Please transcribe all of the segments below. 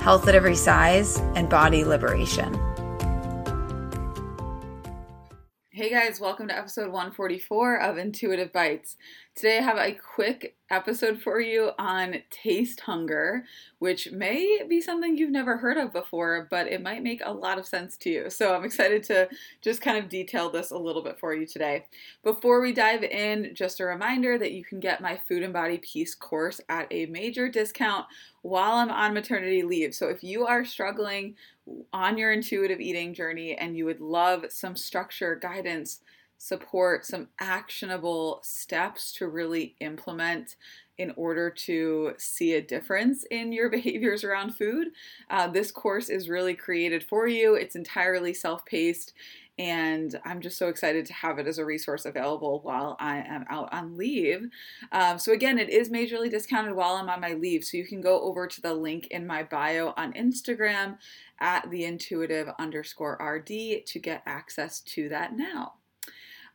health at every size, and body liberation. Hey guys, welcome to episode 144 of Intuitive Bites. Today I have a quick episode for you on taste hunger, which may be something you've never heard of before, but it might make a lot of sense to you. So I'm excited to just kind of detail this a little bit for you today. Before we dive in, just a reminder that you can get my Food and Body Peace course at a major discount while I'm on maternity leave. So if you are struggling on your intuitive eating journey and you would love some structure, guidance, support, some actionable steps to really implement in order to see a difference in your behaviors around food, uh, this course is really created for you. It's entirely self paced and I'm just so excited to have it as a resource available while I am out on leave. Um, so, again, it is majorly discounted while I'm on my leave. So, you can go over to the link in my bio on Instagram at the intuitive underscore RD to get access to that now.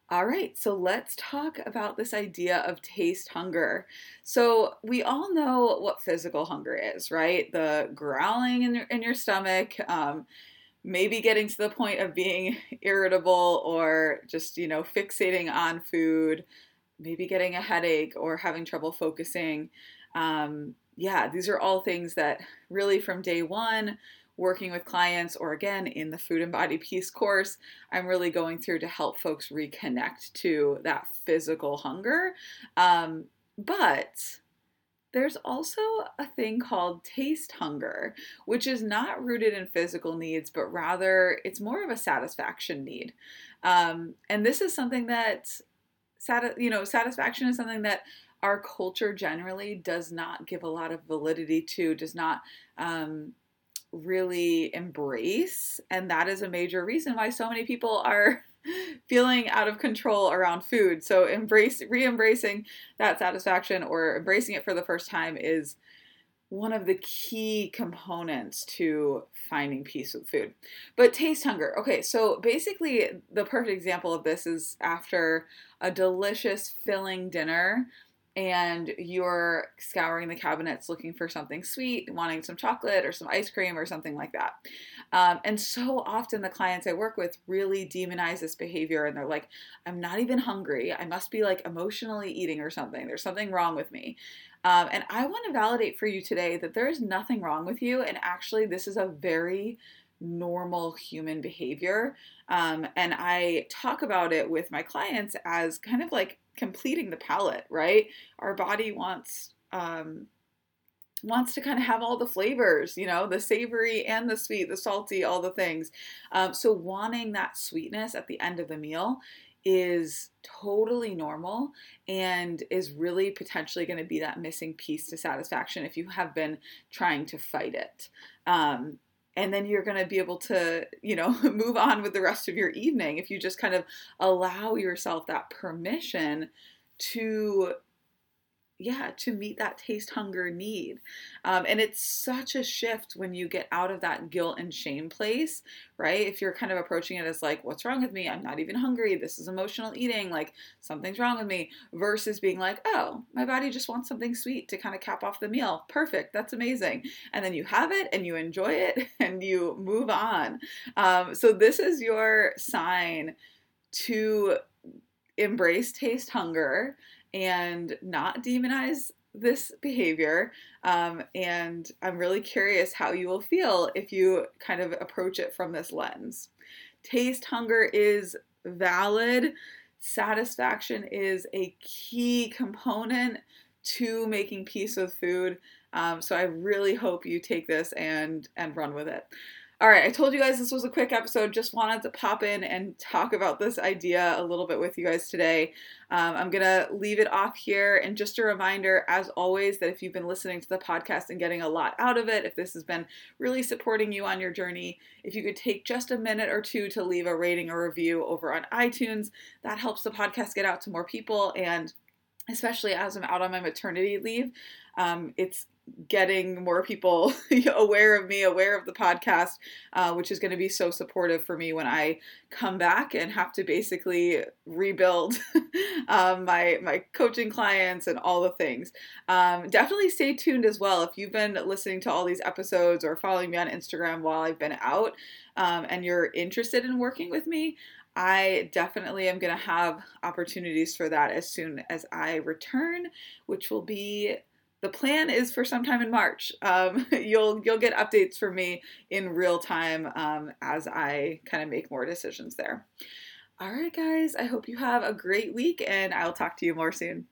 All right, so let's talk about this idea of taste hunger. So, we all know what physical hunger is, right? The growling in your, in your stomach, um, maybe getting to the point of being irritable or just, you know, fixating on food, maybe getting a headache or having trouble focusing. Um, yeah, these are all things that really from day one, working with clients or again in the food and body peace course, I'm really going through to help folks reconnect to that physical hunger. Um, but there's also a thing called taste hunger, which is not rooted in physical needs, but rather it's more of a satisfaction need. Um, and this is something that, you know, satisfaction is something that our culture generally does not give a lot of validity to, does not um, really embrace. And that is a major reason why so many people are feeling out of control around food. So embrace re-embracing that satisfaction or embracing it for the first time is one of the key components to finding peace with food. But taste hunger. Okay, so basically the perfect example of this is after a delicious filling dinner and you're scouring the cabinets looking for something sweet, wanting some chocolate or some ice cream or something like that. Um, and so often the clients I work with really demonize this behavior and they're like, I'm not even hungry. I must be like emotionally eating or something. There's something wrong with me. Um, and I want to validate for you today that there is nothing wrong with you. And actually, this is a very normal human behavior. Um, and I talk about it with my clients as kind of like completing the palate, right? Our body wants um, wants to kind of have all the flavors, you know, the savory and the sweet, the salty, all the things. Um, so wanting that sweetness at the end of the meal is totally normal and is really potentially going to be that missing piece to satisfaction if you have been trying to fight it. Um, and then you're going to be able to, you know, move on with the rest of your evening if you just kind of allow yourself that permission to yeah, to meet that taste hunger need. Um, and it's such a shift when you get out of that guilt and shame place, right? If you're kind of approaching it as like, what's wrong with me? I'm not even hungry. This is emotional eating. Like, something's wrong with me. Versus being like, oh, my body just wants something sweet to kind of cap off the meal. Perfect. That's amazing. And then you have it and you enjoy it and you move on. Um, so, this is your sign to embrace taste hunger and not demonize this behavior. Um, and I'm really curious how you will feel if you kind of approach it from this lens. Taste hunger is valid, satisfaction is a key component to making peace with food. Um, so I really hope you take this and and run with it. All right, I told you guys this was a quick episode. Just wanted to pop in and talk about this idea a little bit with you guys today. Um, I'm going to leave it off here. And just a reminder, as always, that if you've been listening to the podcast and getting a lot out of it, if this has been really supporting you on your journey, if you could take just a minute or two to leave a rating or review over on iTunes, that helps the podcast get out to more people. And especially as I'm out on my maternity leave, um, it's getting more people aware of me, aware of the podcast, uh, which is going to be so supportive for me when I come back and have to basically rebuild um, my my coaching clients and all the things. Um, definitely stay tuned as well if you've been listening to all these episodes or following me on Instagram while I've been out um, and you're interested in working with me. I definitely am going to have opportunities for that as soon as I return, which will be the plan is for sometime in March. Um, you'll you'll get updates from me in real time um, as I kind of make more decisions there. All right, guys. I hope you have a great week, and I'll talk to you more soon.